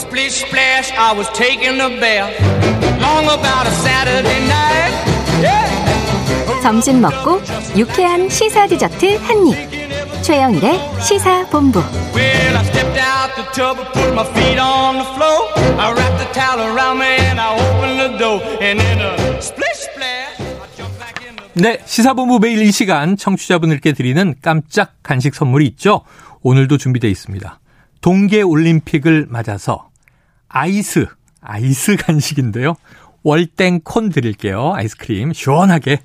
Splish splash, I was taking a bath. Long about a Saturday night. Yeah. 점심 먹고 유쾌한 시사 디저트 한 입. 최영일의 시사 본부. Well, I stepped out the tub and put my feet on the floor. I wrapped the towel around me and I opened the door. And in a splish splash, I jumped back in the 네, 시사본부 매일 이 시간 청취자분들께 드리는 깜짝 간식 선물이 있죠. 오늘도 준비되어 있습니다. 동계올림픽을 맞아서 아이스, 아이스 간식인데요. 월땡 콘 드릴게요. 아이스크림 시원하게.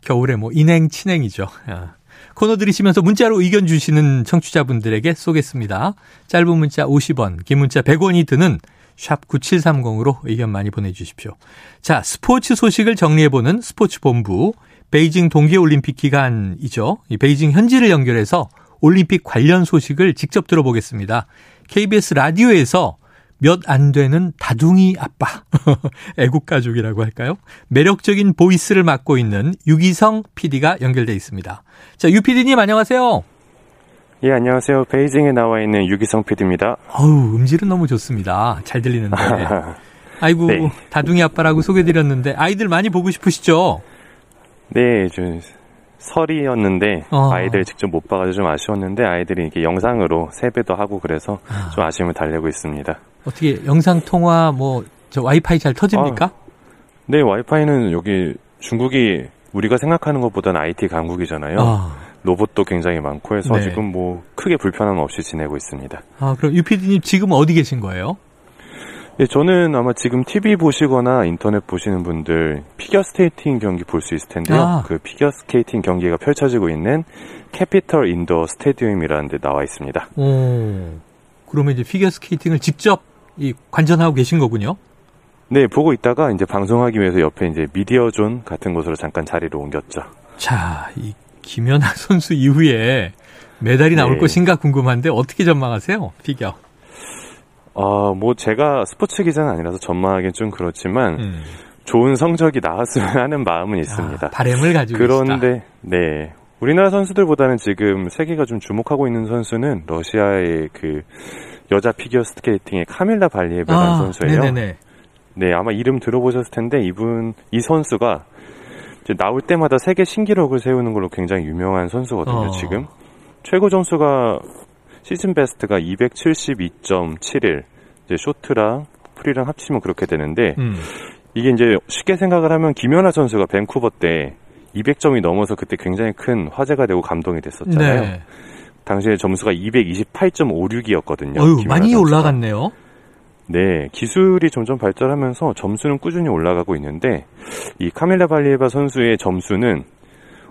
겨울에 뭐 인행 친행이죠. 아. 코너 들이시면서 문자로 의견 주시는 청취자분들에게 쏘겠습니다. 짧은 문자 50원, 긴 문자 100원이 드는 샵 9730으로 의견 많이 보내주십시오. 자, 스포츠 소식을 정리해보는 스포츠 본부. 베이징 동계올림픽 기간이죠. 이 베이징 현지를 연결해서 올림픽 관련 소식을 직접 들어보겠습니다. KBS 라디오에서 몇 안 되는 다둥이 아빠, 애국가족이라고 할까요? 매력적인 보이스를 맡고 있는 유기성 PD가 연결돼 있습니다. 자, 유 PD님 안녕하세요. 예, 안녕하세요. 베이징에 나와 있는 유기성 PD입니다. 어우, 음질은 너무 좋습니다. 잘 들리는데. 아이고, 네. 다둥이 아빠라고 소개드렸는데 아이들 많이 보고 싶으시죠? 네, 좀 설이었는데 어. 아이들 직접 못 봐가지고 좀 아쉬웠는데 아이들이 이렇게 영상으로 세배도 하고 그래서 좀 아쉬움을 달래고 있습니다. 어떻게 영상 통화 뭐 저 와이파이 잘 터집니까? 네, 와이파이는 여기 중국이 우리가 생각하는 것보다는 IT 강국이잖아요. 아, 로봇도 굉장히 많고 해서 네. 지금 뭐 크게 불편함 없이 지내고 있습니다. 아, 그럼 유 PD님 지금 어디 계신 거예요? 예, 저는 아마 지금 TV 보시거나 인터넷 보시는 분들 피겨 스케이팅 경기 볼 수 있을 텐데요. 아. 그 피겨 스케이팅 경기가 펼쳐지고 있는 캐피털 인도어 스테디움이라는 데 나와 있습니다. 오, 그러면 이제 피겨 스케이팅을 직접 이 관전하고 계신 거군요. 네, 보고 있다가 이제 방송하기 위해서 옆에 이제 미디어 존 같은 곳으로 잠깐 자리를 옮겼죠. 자, 이 김연아 선수 이후에 메달이 나올 네. 것인가 궁금한데 어떻게 전망하세요? 피겨. 어, 뭐 제가 스포츠 기자는 아니라서 전망하기는 좀 그렇지만 음. 좋은 성적이 나왔으면 하는 마음은 있습니다. 아, 바램을 가지고 계시다. 그런데 네. 우리나라 선수들보다는 지금 세계가 좀 주목하고 있는 선수는 러시아의 그 여자 피겨 스케이팅의 카밀라 발리에베라는 아, 선수예요. 네네네. 네, 아마 이름 들어보셨을 텐데 이분 이 선수가 이제 나올 때마다 세계 신기록을 세우는 걸로 굉장히 유명한 선수거든요. 어. 지금 최고 점수가 시즌 베스트가 272.71. 이제 쇼트랑 프리랑 합치면 그렇게 되는데 음. 이게 이제 쉽게 생각을 하면 김연아 선수가 밴쿠버 때 200점이 넘어서 그때 굉장히 큰 화제가 되고 감동이 됐었잖아요. 네. 당시에 점수가 228.56이었거든요. 어유 많이 올라갔네요. 네, 기술이 점점 발전하면서 점수는 꾸준히 올라가고 있는데 이 카밀라 발리예바 선수의 점수는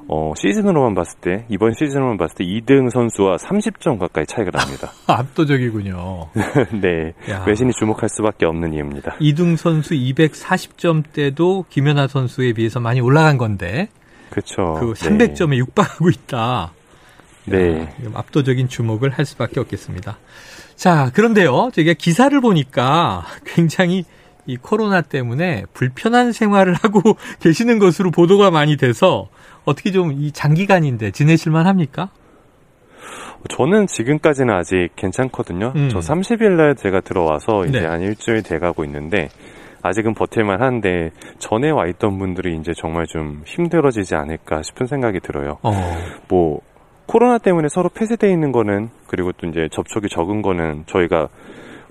어, 시즌으로만 봤을 때 이번 시즌으로만 봤을 때 2등 선수와 30점 가까이 차이가 납니다. 압도적이군요. 네, 야. 외신이 주목할 수밖에 없는 이유입니다. 이등 선수 240점대도 김연아 선수에 비해서 많이 올라간 건데 그렇죠. 그 300점에 육박하고 있다. 네. 압도적인 주목을 할 수밖에 없겠습니다. 자, 그런데요. 제가 기사를 보니까 굉장히 이 코로나 때문에 불편한 생활을 하고 계시는 것으로 보도가 많이 돼서 어떻게 좀 이 장기간인데 지내실만 합니까? 저는 지금까지는 아직 괜찮거든요. 음. 저 30일 날 제가 들어와서 이제 네. 한 일주일 돼 가고 있는데 아직은 버틸만 한데 전에 와 있던 분들이 이제 정말 좀 힘들어지지 않을까 싶은 생각이 들어요. 어, 뭐 코로나 때문에 서로 폐쇄돼 있는 거는 그리고 또 이제 접촉이 적은 거는 저희가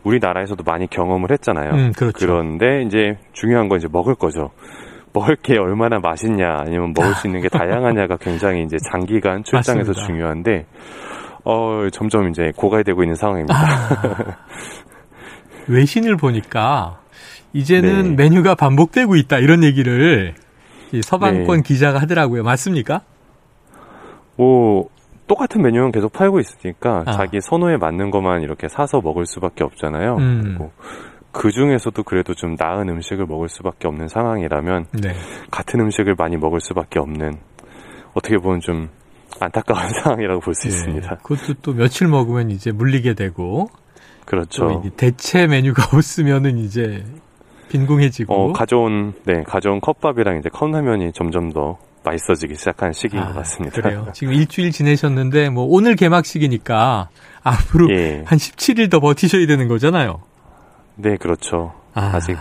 우리나라에서도 많이 경험을 했잖아요. 음, 그렇죠. 그런데 이제 중요한 건 이제 먹을 거죠. 먹을 게 얼마나 맛있냐 아니면 먹을 수 있는 게 다양하냐가 굉장히 이제 장기간 출장에서 맞습니다. 중요한데 어 점점 이제 고갈되고 있는 상황입니다. 아. 외신을 보니까 이제는 네. 메뉴가 반복되고 있다 이런 얘기를 이 서방권 네. 기자가 하더라고요. 맞습니까? 뭐 똑같은 메뉴는 계속 팔고 있으니까 아. 자기 선호에 맞는 것만 이렇게 사서 먹을 수밖에 없잖아요. 음. 그리고 그 중에서도 그래도 좀 나은 음식을 먹을 수밖에 없는 상황이라면 네. 같은 음식을 많이 먹을 수밖에 없는 어떻게 보면 좀 안타까운 상황이라고 볼수 예, 있습니다. 그것도 또 며칠 먹으면 이제 물리게 되고 또 그렇죠. 대체 메뉴가 없으면은 이제 빈궁해지고 어, 가져온 네 가져온 컵밥이랑 이제 컵라면이 점점 더 맛있어지기 시작한 시기인 아, 것 같습니다. 그래요. 지금 일주일 지내셨는데 뭐 오늘 개막식이니까 앞으로 예. 한 17일 더 버티셔야 되는 거잖아요. 네, 그렇죠. 아. 아직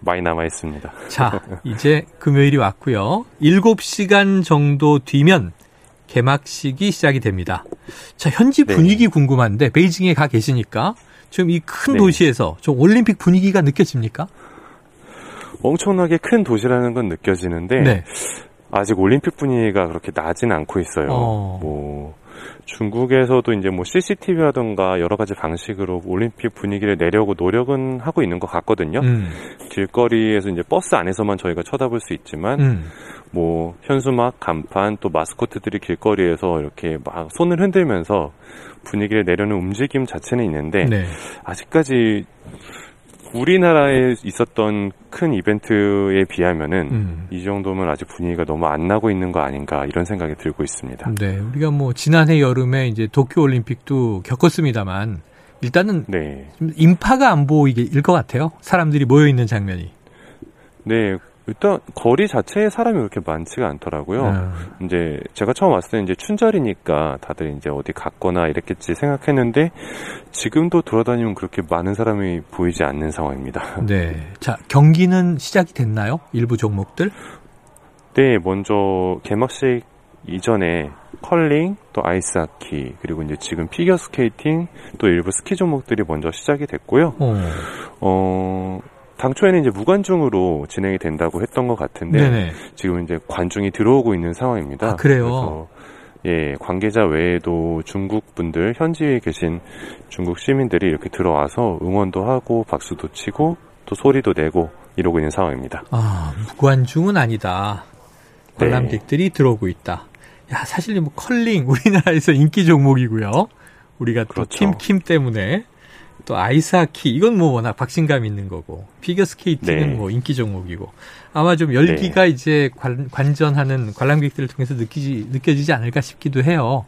많이 남아 있습니다. 자, 이제 금요일이 왔고요. 7시간 정도 뒤면 개막식이 시작이 됩니다. 자, 현지 네. 분위기 궁금한데 베이징에 가 계시니까 지금 이 큰 네. 도시에서 좀 올림픽 분위기가 느껴집니까? 엄청나게 큰 도시라는 건 느껴지는데 네. 아직 올림픽 분위기가 그렇게 나진 않고 있어요. 어. 뭐 중국에서도 이제 뭐 CCTV라던가 여러 가지 방식으로 올림픽 분위기를 내려고 노력은 하고 있는 것 같거든요. 음, 길거리에서 이제 버스 안에서만 저희가 쳐다볼 수 있지만 음. 뭐 현수막, 간판 또 마스코트들이 길거리에서 이렇게 막 손을 흔들면서 분위기를 내려는 움직임 자체는 있는데 네. 아직까지 우리나라에 있었던 큰 이벤트에 비하면은 음. 이 정도면 아직 분위기가 너무 안 나고 있는 거 아닌가 이런 생각이 들고 있습니다. 네, 우리가 뭐 지난해 여름에 이제 도쿄 올림픽도 겪었습니다만 일단은 네. 좀 인파가 안 보이길 것 같아요. 사람들이 모여 있는 장면이. 네. 일단 거리 자체에 사람이 그렇게 많지가 않더라고요. 아, 이제 제가 처음 왔을 때 이제 춘절이니까 다들 이제 어디 갔거나 이랬겠지 생각했는데 지금도 돌아다니면 그렇게 많은 사람이 보이지 않는 상황입니다. 네. 자, 경기는 시작이 됐나요? 일부 종목들? 네, 먼저 개막식 이전에 컬링, 또 아이스하키, 그리고 이제 지금 피겨 스케이팅, 또 일부 스키 종목들이 먼저 시작이 됐고요. 어. 어, 당초에는 이제 무관중으로 진행이 된다고 했던 것 같은데 네네. 지금 이제 관중이 들어오고 있는 상황입니다. 아, 그래요? 예, 관계자 외에도 중국 분들 현지에 계신 중국 시민들이 이렇게 들어와서 응원도 하고 박수도 치고 또 소리도 내고 이러고 있는 상황입니다. 아, 무관중은 아니다. 네. 관람객들이 들어오고 있다. 야, 사실 뭐 컬링 우리나라에서 인기 종목이고요. 우리가 또 그렇죠. 팀킴 때문에 또 아이스하키 이건 뭐 워낙 박진감 있는 거고 피겨 스케이팅은 네. 뭐 인기 종목이고 아마 좀 열기가 이제 관, 관전하는 관람객들을 통해서 느끼지 느껴지지 않을까 싶기도 해요.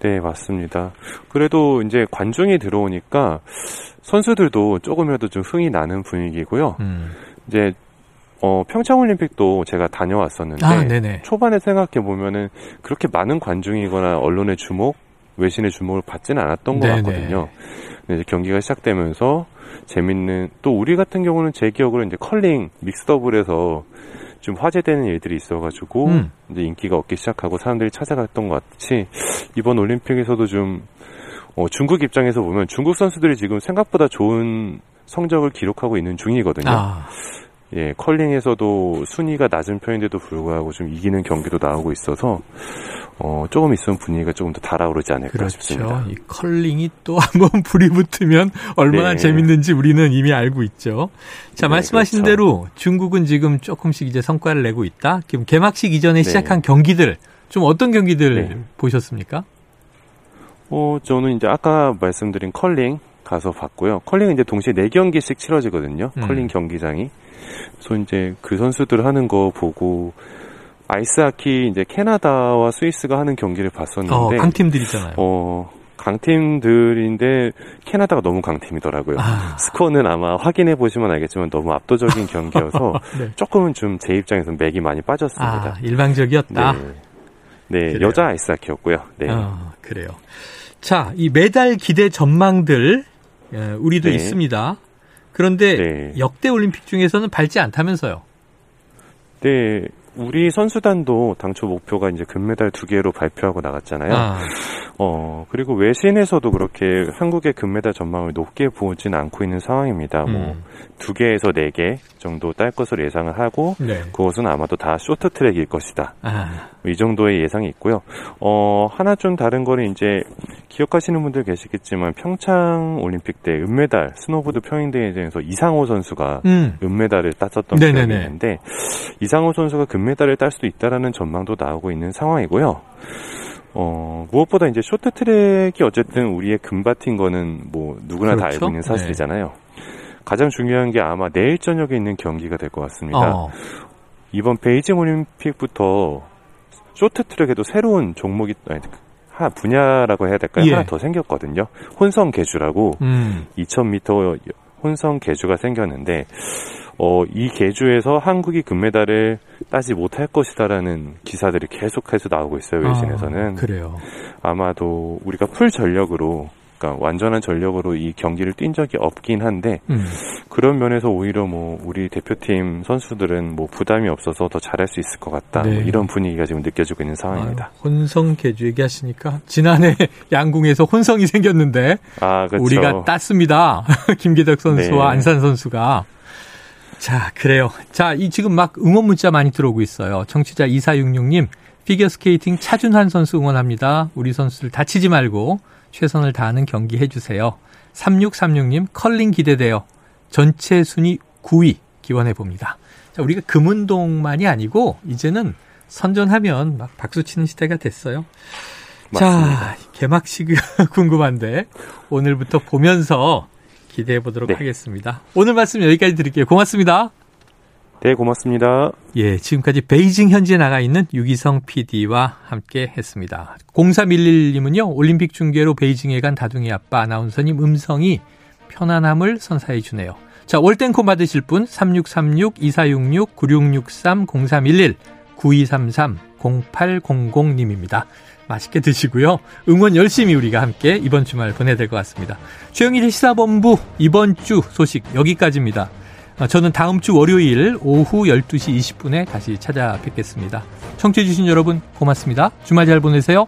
네, 맞습니다. 그래도 이제 관중이 들어오니까 선수들도 조금이라도 좀 흥이 나는 분위기고요. 음. 이제 어, 평창올림픽도 제가 다녀왔었는데 아. 초반에 생각해 보면은 그렇게 많은 관중이거나 언론의 주목, 외신의 주목을 받지는 않았던 것 네네. 같거든요. 이제 경기가 시작되면서 재밌는 또 우리 같은 경우는 제 기억으로 이제 컬링 믹스 더블에서 좀 화제되는 일들이 있어가지고 음. 이제 인기가 얻기 시작하고 사람들이 찾아갔던 것 같이 이번 올림픽에서도 좀 어, 중국 입장에서 보면 중국 선수들이 지금 생각보다 좋은 성적을 기록하고 있는 중이거든요. 아, 예, 컬링에서도 순위가 낮은 편인데도 불구하고 좀 이기는 경기도 나오고 있어서 어, 조금 있으면 분위기가 조금 더 달아오르지 않을까 그렇죠. 싶습니다. 이 컬링이 또 한번 불이 붙으면 얼마나 네. 재밌는지 우리는 이미 알고 있죠. 자, 네, 말씀하신 그렇죠. 대로 중국은 지금 조금씩 이제 성과를 내고 있다. 지금 개막식 이전에 네. 시작한 경기들 좀 어떤 경기들 네. 보셨습니까? 어, 저는 이제 아까 말씀드린 컬링 가서 봤고요. 컬링은 이제 동시에 4경기씩 치러지거든요. 음. 컬링 경기장이. 그래서 이제 그 선수들 하는 거 보고 아이스하키 이제 캐나다와 스위스가 하는 경기를 봤었는데 어, 강팀들이잖아요. 어, 강팀들인데 캐나다가 너무 강팀이더라고요. 아, 스코어는 아마 확인해 보시면 알겠지만 너무 압도적인 경기여서 네. 조금은 좀 제 입장에서 맥이 많이 빠졌습니다. 아, 일방적이었다. 네. 네, 그래요. 여자 아이스하키였고요. 네. 어, 그래요. 자, 이 메달 기대 전망들 예, 우리도 네. 있습니다. 그런데 네. 역대 올림픽 중에서는 밟지 않다면서요. 네, 우리 선수단도 당초 목표가 이제 금메달 두 개로 발표하고 나갔잖아요. 아, 어, 그리고 외신에서도 그렇게 한국의 금메달 전망을 높게 보진 않고 있는 상황입니다. 뭐, 음, 두 개에서 네 개 정도 딸 것으로 예상을 하고, 네. 그것은 아마도 다 쇼트 트랙일 것이다. 아, 이 정도의 예상이 있고요. 어, 하나 좀 다른 거는 이제 기억하시는 분들 계시겠지만 평창 올림픽 때 은메달 스노보드 평행대회에서 이상호 선수가 음, 은메달을 땄었던 네네네. 기억이 있는데 이상호 선수가 금메달을 딸 수도 있다라는 전망도 나오고 있는 상황이고요. 어, 무엇보다 이제 쇼트 트랙이 어쨌든 우리의 금밭인 거는 뭐 누구나 다 그렇죠. 알고 있는 사실이잖아요. 가장 중요한 게 아마 내일 저녁에 있는 경기가 될 것 같습니다. 어, 이번 베이징 올림픽부터 쇼트 트랙에도 새로운 종목이 아니, 하나 분야라고 해야 될까요? 예. 하나 더 생겼거든요. 혼성 계주라고 음, 2000m 혼성 계주가 생겼는데 어, 이 계주에서 한국이 금메달을 따지 못할 것이다라는 기사들이 계속해서 나오고 있어요 외신에서는 아, 그래요. 아마도 우리가 풀 전력으로 그러니까 완전한 전력으로 이 경기를 뛴 적이 없긴 한데 음. 그런 면에서 오히려 뭐 우리 대표팀 선수들은 뭐 부담이 없어서 더 잘할 수 있을 것 같다 네. 뭐 이런 분위기가 지금 느껴지고 있는 상황입니다. 아유, 혼성 개주 얘기하시니까 지난해 양궁에서 혼성이 생겼는데 아 그렇죠. 우리가 땄습니다. 김기덕 선수와 네. 안산 선수가. 자, 그래요. 자, 이 지금 막 응원 문자 많이 들어오고 있어요. 청취자 2466님, 피겨스케이팅 차준환 선수 응원합니다. 우리 선수들 다치지 말고 최선을 다하는 경기 해주세요. 3636님, 컬링 기대돼요. 전체 순위 9위 기원해 봅니다. 자, 우리가 금은동만이 아니고 이제는 선전하면 막 박수 치는 시대가 됐어요. 맞습니다. 자, 개막식 궁금한데 오늘부터 보면서 기대해 보도록 네. 하겠습니다. 오늘 말씀 여기까지 드릴게요. 고맙습니다. 네 고맙습니다. 예, 지금까지 베이징 현지에 나가 있는 유기성 PD와 함께 했습니다. 0311님은요, 올림픽 중계로 베이징에 간 다둥이 아빠 아나운서님 음성이 편안함을 선사해 주네요. 자, 월땡코 받으실 분, 3636-2466-9663-0311, 9233-0800님입니다. 맛있게 드시고요. 응원 열심히 우리가 함께 이번 주말 보내야 될 것 같습니다. 최영일의 시사본부 이번 주 소식 여기까지입니다. 아, 저는 다음 주 월요일 오후 12시 20분에 다시 찾아뵙겠습니다. 청취해주신 여러분 고맙습니다. 주말 잘 보내세요.